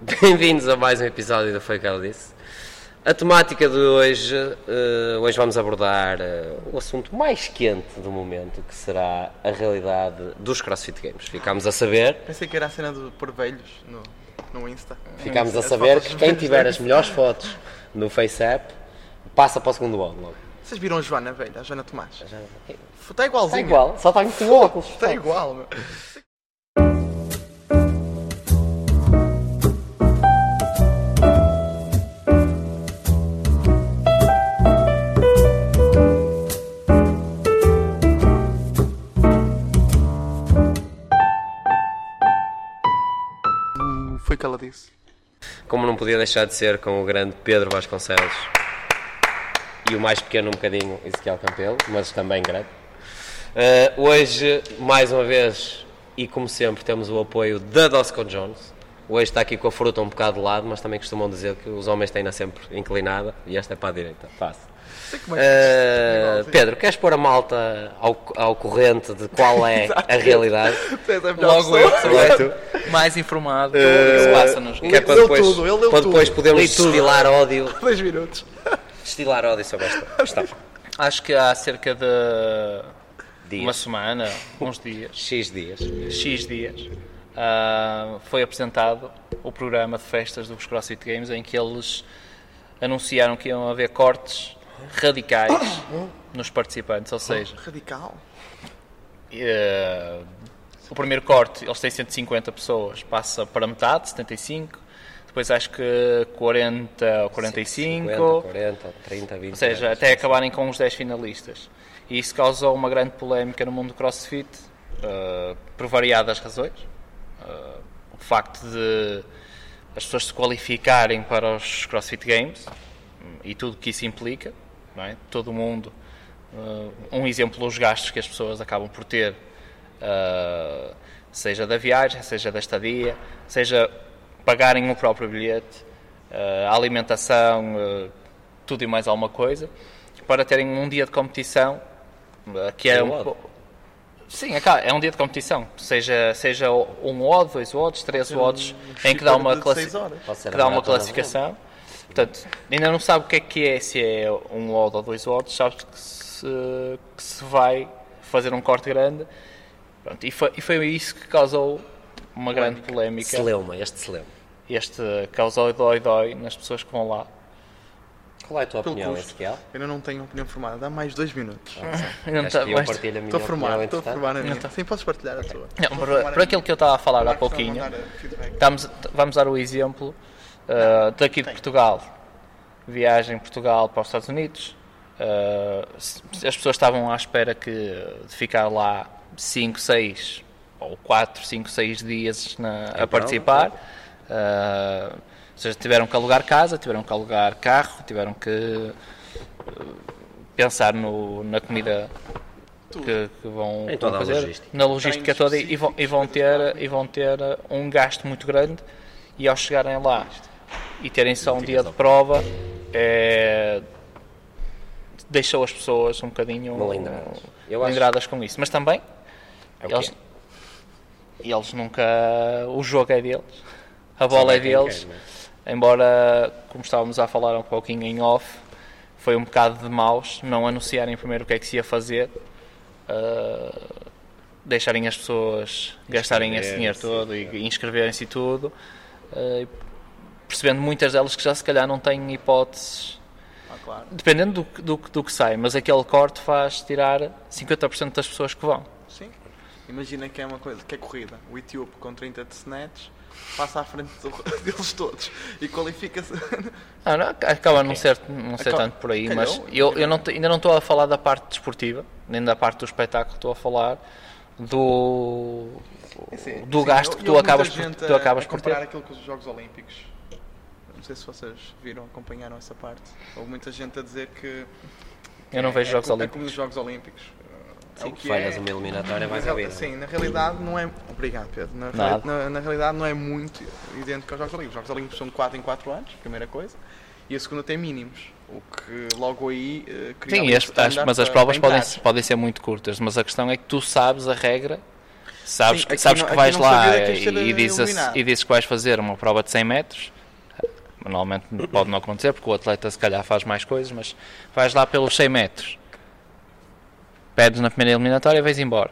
Bem-vindos a mais um episódio do Foi que ela disse. A temática de hoje, eh, hoje vamos abordar eh, o assunto mais quente do momento, que será a realidade dos CrossFit Games. Ficámos a saber, Pensei que era a cena de pôr velhos no, no Insta. ficámos a saber que quem tiver as melhores fotos no FaceApp passa para o segundo ano logo. Vocês viram a Joana velha, a Joana Tomás? Está Está igualzinho. igual, só está com óculos. Está igual, meu. Como não podia deixar de ser com o grande Pedro Vasconcelos e o mais pequeno um bocadinho Ezequiel Campelo, mas também grande. Eh, hoje, mais uma vez, e como sempre, temos o apoio da Dosco Jones. Hoje está aqui com a fruta um bocado de lado, mas também costumam dizer que os homens têm-na sempre inclinada e esta é para a direita. Fácil. É Eh, igualzinho. Pedro, queres pôr a malta ao, ao corrente de qual é a realidade? Melhor Logo eu, é tu? mais informado do que se passa nos Que é para depois, tudo, ele leu para depois tudo. podermos destilar ódio, Dois minutos. destilar ódio sobre esta. Acho que há cerca de Dias. uma semana, uns dias, X dias. X dias, ah, foi apresentado o programa de festas dos CrossFit Games em que eles anunciaram que iam haver cortes radicais nos participantes, ou seja, Radical. eh, o primeiro corte, eles têm 150 pessoas, passa para metade, 75, depois acho que 40 ou 45, 50, 40, 30, 20. Ou seja, até acabarem com os 10 finalistas. E isso causou uma grande polémica no mundo do CrossFit, eh, por variadas razões. Eh, o facto de as pessoas se qualificarem para os CrossFit Games hum, e tudo o que isso implica, é? todo mundo. eh, um exemplo, os gastos que as pessoas acabam por ter, eh, seja da viagem, seja da estadia, seja pagarem o próprio bilhete, a alimentação, tudo e mais alguma coisa, para terem um dia de competição que é um Sim, é, é um dia de competição, seja, seja um odd, dois odds, três odds, em que dá uma, classi que dá uma maratona classificação. Portanto, ainda não sabe o que é que é, se é um odd ou dois odds, sabe que se, que se vai fazer um corte grande. Pronto, e, foi, e foi isso que causou uma grande polémica. Celeuma, este celeuma. Este causou dói-dói nas pessoas que vão lá. Qual é a tua Pelo opinião, custo. Ezequiel? Eu ainda não tenho opinião formada. Dá mais dois minutos. Ainda não tá- mas- partilho a minha Estou opinião, formado, estou formado a minha. Tá. Sim, podes partilhar a tua. Não, por, por aquilo que eu estava a falar há pouquinho, Estamos, vamos dar o exemplo uh, daqui de Portugal. Viagem de Portugal para os Estados Unidos. Uh, as pessoas estavam à espera que, de ficar lá 5, 6 ou 4, 5, 6 dias na- a participar. Uh, ou seja, tiveram que alugar casa, tiveram que alugar carro, tiveram que pensar no- na comida que, que vão, Em toda a fazer, logística. na logística toda e, e vão, e vão ter e vão ter um gasto muito grande e ao chegarem lá e terem só um dia de prova é, deixou as pessoas um bocadinho Melindradas. Eu acho- com isso. Mas também É eles, eles nunca o jogo é deles a bola vai é quem deles. quer, não embora como estávamos a falar um pouquinho em off foi um bocado de maus não anunciarem primeiro o que é que se ia fazer uh, deixarem as pessoas gastarem esse dinheiro todo e inscreverem-se e tudo uh, percebendo muitas delas que já se calhar não têm hipóteses Ah, claro. dependendo do, que- do, que- do que sai mas aquele corte faz tirar 50% das pessoas que vão Sim. Imagina que é uma coisa, que é corrida. O Etíope com 30 de snatch passa à frente do- deles todos e qualifica-se. Ah, não, acaba não ser, não ser Acaba- tanto por aí, calhou, mas eu, eu não ainda não estou a falar da parte desportiva, nem da parte do espetáculo, estou a falar do, Sim, do sim, gasto que tu acabas, por, gente tu acabas a por comparar ter. aquilo com os Jogos Olímpicos. Não sei se vocês viram, acompanharam essa parte. Houve muita gente a dizer que. Eu não é- vejo é, Jogos como- É Olímpicos. como os Jogos Olímpicos. É Sim, o que falhas é. uma eliminatória Na mais a vida. Sim, na realidade não é. Obrigado, Pedro. Na, na- na realidade não é muito idêntico aos Jogos Olímpicos. Os Jogos Olímpicos são de 4 em 4 anos, primeira coisa. E a segunda tem mínimos. O que logo aí cria Sim, um as- as- mas as provas podem, podem ser muito curtas, mas a questão é que tu sabes a regra sabes, Sim, que- sabes não- que vais lá e, e dizes, e dizes que vais fazer uma prova de 100 metros. Normalmente pode não acontecer porque o atleta se calhar faz mais coisas, mas vais lá pelos 100 metros, pedes na primeira eliminatória e vais embora.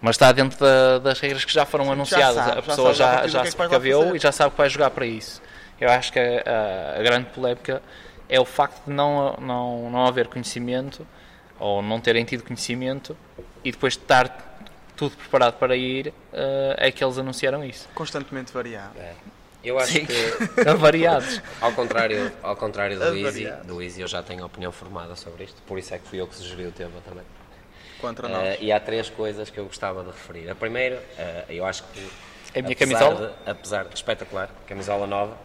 Mas está dentro da- das regras que já foram anunciadas. sabe, a já pessoa sabe à já, partida o já é se fazer. e já sabe que vai jogar para isso. Eu acho que a, a- grande polémica é o facto de não, não, não haver conhecimento ou não terem tido conhecimento e depois de estar tudo preparado para ir, eh, é que eles anunciaram isso. Constantemente variado. É. Eu acho Sim. que, Variados. ao contrário, ao contrário do Easy, do Easy, eu já tenho opinião formada sobre isto, por isso é que fui eu que sugeri o tema também. Contra Eh, nós. e há três coisas que eu gostava de referir. A primeira, eh, eu acho que. É a minha apesar camisola? De, apesar de espetacular, camisola nova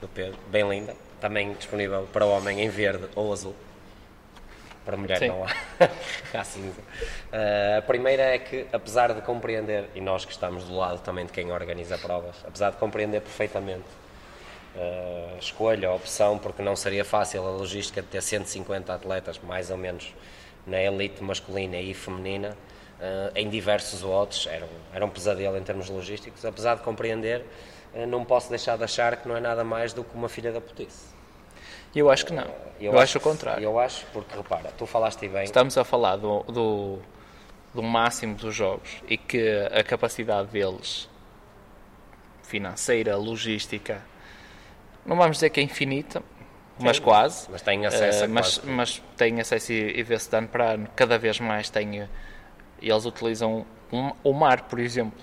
do Pedro, bem linda, também disponível para o homem em verde ou azul. Para mulher Sim. não há. há cinza. Eh, a primeira é que, apesar de compreender, e nós que estamos do lado também de quem organiza provas, apesar de compreender perfeitamente eh, a escolha, a opção, porque não seria fácil a logística de ter 150 atletas, mais ou menos, na elite masculina e feminina, eh, em diversos lotes, era um, era um pesadelo em termos logísticos. Apesar de compreender, não posso deixar de achar que não é nada mais do que uma filha da putice. Eu acho que não. Eu, acho o que- contrário. Eu acho, porque repara, tu falaste bem. Estamos a falar do, do, do máximo dos jogos e que a capacidade deles, financeira, logística, não vamos dizer que é infinita, mas quase. Mas têm acesso Eh, a mas, quase mas têm acesso e, e vê-se de ano para ano. Cada vez mais têm. eh, E eles utilizam um- o mar, por exemplo,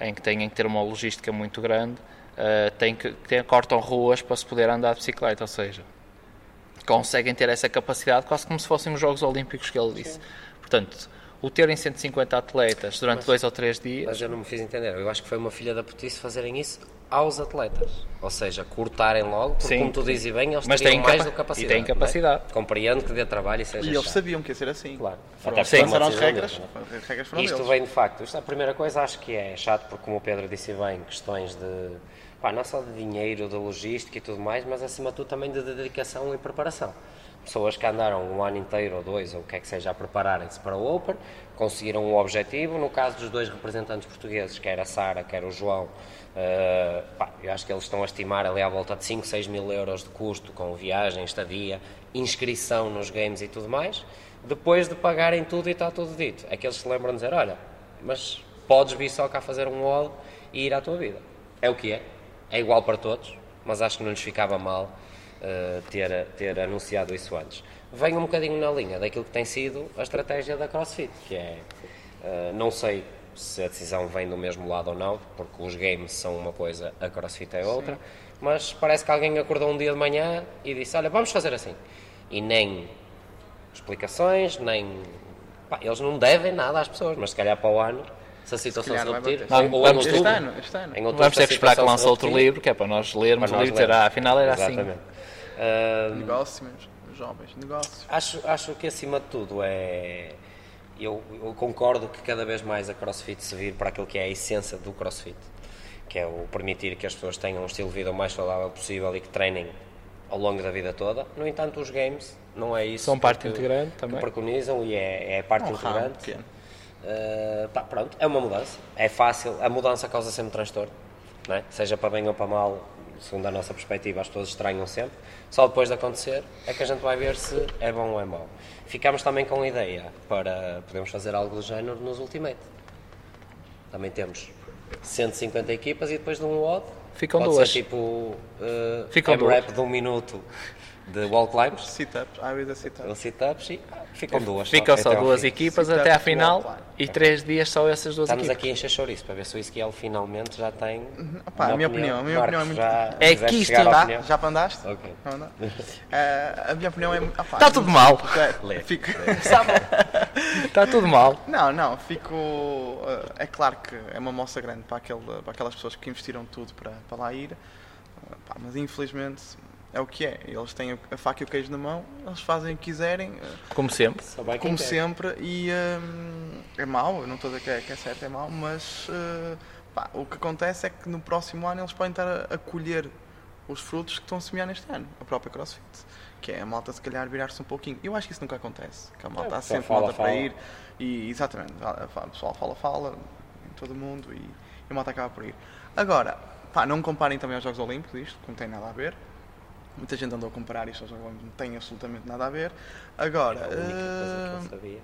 em que têm que ter uma logística muito grande. eh, têm que, têm- cortam ruas para se poder andar de bicicleta, ou seja, conseguem ter essa capacidade quase como se fossem os Jogos Olímpicos que ele disse. Portanto, o terem 150 atletas durante dois ou três dias, Mas eu não me fiz entender. Eu acho que foi uma filha da putice fazerem isso aos atletas. Ou seja, cortarem logo, porque Sim, como tu sim. dizes bem, eles Mas têm mais do que capacidade. e têm capacidade. não é? Compreendo que dê trabalho e seja E eles chato. sabiam que ia ser assim. Claro. Foram, Até lançaram é as regras. As regras foram Isto deles. vem de facto. Isto, a primeira coisa acho que é chato, porque como o Pedro disse bem, questões de. Pá, não só de dinheiro, de logística e tudo mais, mas acima de tudo também de dedicação e preparação. Pessoas que andaram um ano inteiro ou dois, ou o que é que seja, a prepararem-se para o Open, conseguiram o objetivo. No caso dos dois representantes portugueses, quer a Sara, quer o João, eh, pá, eu acho que eles estão a estimar ali à volta de 5, 6 mil euros de custo com viagem, estadia, inscrição nos games e tudo mais. Depois de pagarem tudo e está tudo dito. É que eles se lembram de dizer: olha, mas podes vir só cá fazer um wall e ir à tua vida. É o que é. É igual para todos, mas acho que não lhes ficava mal eh, ter, ter anunciado isso antes. Vem um bocadinho na linha daquilo que tem sido a estratégia da CrossFit, que é, eh, não sei se a decisão vem do mesmo lado ou não, porque os games são uma coisa, a CrossFit é outra, mas parece que alguém acordou um dia de manhã e disse, olha, vamos fazer assim. E nem explicações, nem... pá, eles não devem nada às pessoas, mas se calhar para o ano, se a situação se, repetir, ou, Vamos- Este ano, este ano. outubro, vamos ter que esperar que lance outro livro, que é para nós lermos para o livro e dizer, ah, afinal era Exatamente. assim. Negócio mesmo. Jovens, negócio. Acho, acho que acima de tudo é. Eu, eu concordo que cada vez mais a CrossFit se vir para aquilo que é a essência do CrossFit, que é o permitir que as pessoas tenham um estilo de vida o mais saudável possível e que treinem ao longo da vida toda. No entanto, os games não é isso São parte que- integrante que também. preconizam e é, é parte Um ramo integrante. Uh, pá, pronto, é uma mudança, é fácil, a mudança causa sempre transtorno, é? seja para bem ou para mal, segundo a nossa perspectiva, as pessoas estranham sempre. Só depois de acontecer é que a gente vai ver se é bom ou é mau. Ficámos também com a ideia para podermos fazer algo do género nos Ultimate. Também temos 150 equipas e depois de um WOD Ficam pode duas. ser tipo uh, Ficam rap de um minuto de wall climbs, Sit-ups. Às vezes é sit-ups. sit-ups e ah, ficam duas. Ficam só ao duas fim. equipas até à final e três dias só essas duas Estamos equipas. aqui a encher chouriço para ver se o Isquiel finalmente já tem. Opá, uma a minha opinião, a minha opinião é muito- É que isto opinião? Já para andaste? Ok. Eh, a minha opinião é muito. Está tudo mal. Lê. Fico... Está tudo mal. Não, não, fico. eh, é claro que é uma moça grande para, aquele, para aquelas pessoas que investiram tudo para, para lá ir, eh, pá, mas infelizmente é o que é. Eles têm a faca e o queijo na mão, eles fazem o que quiserem, eh, Como sempre. Só vai quem como quer. sempre, e hum, é mau, eu não estou a dizer que é, que é certo, é mau, mas eh, pá, o que acontece é que no próximo ano eles podem estar a, a colher os frutos que estão a semear neste ano, a própria CrossFit. Que é a malta se calhar virar-se um pouquinho. Eu acho que isso nunca acontece. Que a malta É, há sempre fala, malta para fala. ir e exatamente, o pessoal fala, fala, todo mundo e, e a malta acaba por ir. Agora, pá, não comparem também aos Jogos Olímpicos isto, que não tem nada a ver. Muita gente andou a comparar isto aos Olímpicos, não tem absolutamente nada a ver. Agora, Era a única coisa que eh, eu sabia.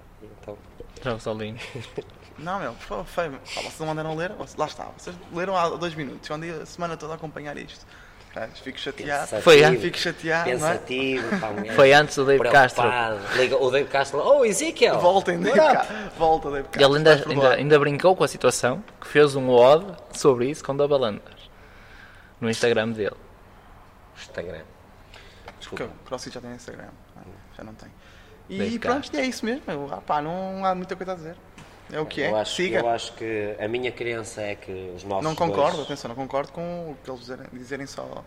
Então, Olímpicos. não, meu, por favor, foi, pá, vocês não mandaram ler? Lá está, vocês leram há dois minutos, eu andei a semana toda a acompanhar isto. Fico chateado. pensativo, Foi antes. Fico chateado, não é? Pensativo, pá, gajo Foi antes do Dave Castro. Liga o Dave Castro. Oh, Ezekiel! Voltem, Dave what up? Ca- Volta, Dave E ele ainda, Castro, ainda, ainda brincou com a situação, que fez um odd sobre isso com double unders. No Instagram dele. Instagram. Porque Desculpa. o CrossFit já tem Instagram, ah, já não tem. E pronto, e é isso mesmo. eu- ah, pá, não há muita coisa a dizer. É o que é. Eu acho, Siga. eu acho que a minha crença é que os nossos Não concordo, dois- atenção, não concordo com o que eles dizerem, dizerem só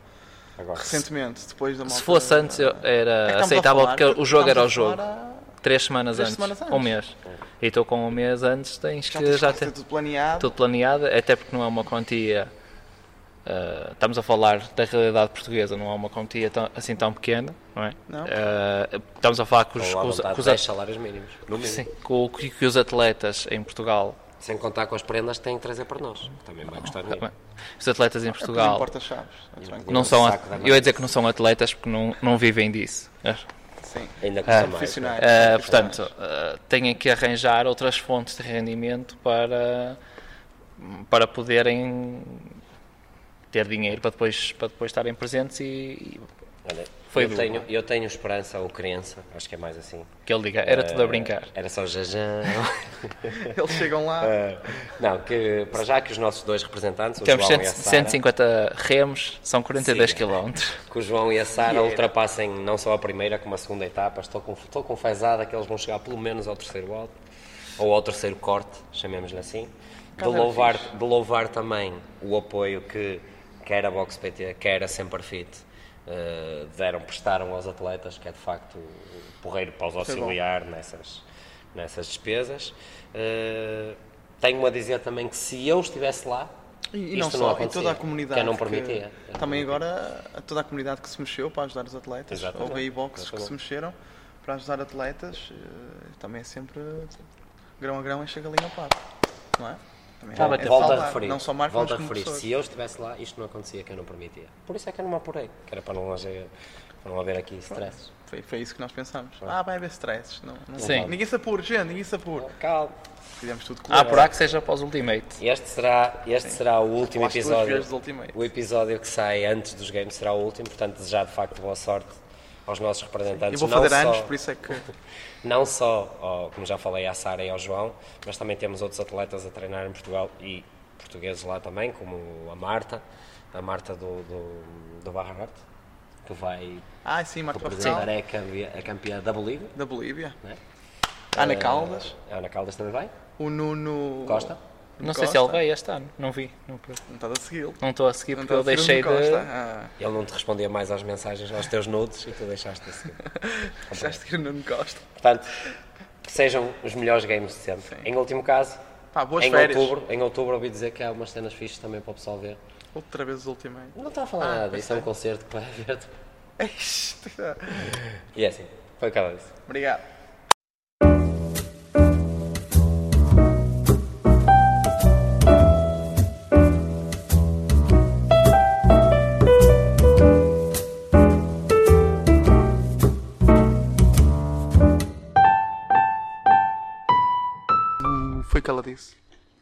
Agora, recentemente, depois da malta. Se fosse antes É era a aceitável falar- porque o jogo era a o jogo. há- Três semanas Três antes. semanas Um antes. mês. E estou com um mês antes, tens Já que tens já ter tudo planeado. tudo planeado, até porque não é uma quantia. Ah, estamos a falar da realidade portuguesa, não é uma quantia tão- assim tão pequena, não é? Não. Ah, estamos a falar com os, com os, com os 10 at- salários mínimos. No mínimo. sim, com o que que os atletas em Portugal Sem contar com as prendas que têm que trazer para nós. que Também vai custar dinheiro. Os atletas em É Portugal porta-chaves. não um são, eu ia dizer que não são atletas porque não, não vivem disso. Sim. Ainda custa Ah, mais. profissionais. não é? Uh, portanto, uh, têm que arranjar outras fontes de rendimento para, para poderem ter dinheiro para depois, para depois estarem presentes e, e Olha, Foi eu, duro. tenho, eu tenho esperança ou crença, acho que é mais assim. que ele diga, era tudo a Eh, brincar. Era só jajão. Eles chegam lá. Eh, não, que para já que os nossos dois representantes, o Temos João 100, e a Sara, 150 remos, são 42 Sim. km. que o João e a Sara ultrapassem não só a primeira como a segunda etapa. Estou com, estou com fezada que eles vão chegar pelo menos ao terceiro alto, ou ao terceiro corte, chamemos-lhe assim. De louvar, de louvar também o apoio que quer a Box PT, quer a Semper Fit eh, deram, prestaram aos atletas, que é de facto o porreiro para os bom. auxiliar nessas, nessas despesas. Eh, tenho a dizer também que se eu estivesse lá, E, e não só, e acontecia, toda a comunidade. Que não que- permitia. Não também agora, a toda a comunidade que se mexeu para ajudar os atletas. Exatamente. Houve aí boxes que se mexeram para ajudar atletas. eh, Também é sempre grão a grão enche a galinha ao pato. Não é? Também é, Volto a referir, Não só marcas, volto a referir. Se eu estivesse lá, isto não acontecia, que eu não permitia. Por isso é que eu não me apurei, que era para não haver, para não haver aqui stress. Foi, foi isso que nós pensámos. Ah, vai haver stresses. Não, não Sim. Ninguém se apure, gente, ninguém se apure. Calma. Fizemos tudo Ah, claro. por há que seja para os Ultimate. Este será, este será o último episódio. O episódio que sai antes dos games será o último, portanto desejar de facto boa sorte aos nossos Eu representantes. vou não fazer só, anos, por isso é que. Não só, como já falei, à Sara e ao João, mas também temos outros atletas a treinar em Portugal e portugueses lá também, como a Marta, a Marta do, do, do Barra Norte, que vai Ah, sim, representar Portugal, é a campeã, a campeã da Bolívia. da Bolívia. Né? Ana Eh, Caldas, A Ana Caldas também vai. o Nuno. Costa. Não Nuno sei se Costa. ele veio este ano, não vi. Não, Não estás a segui-lo. não estou a seguir Não porque eu deixei de. Costa. Ah, Ele não te respondia mais às mensagens, aos teus nudes e tu deixaste de seguir. deixaste de seguir o Nuno Costa. Portanto, que sejam os melhores games de sempre. Em último caso, Pá, boas em férias. outubro, em outubro ouvi dizer que há umas cenas fixas também para o pessoal ver. Outra vez os Ultimate. Não está a falar Ah, nada, isso é um concerto que vai haver. Isto- E é assim, foi o que ela disse. Obrigado. Foi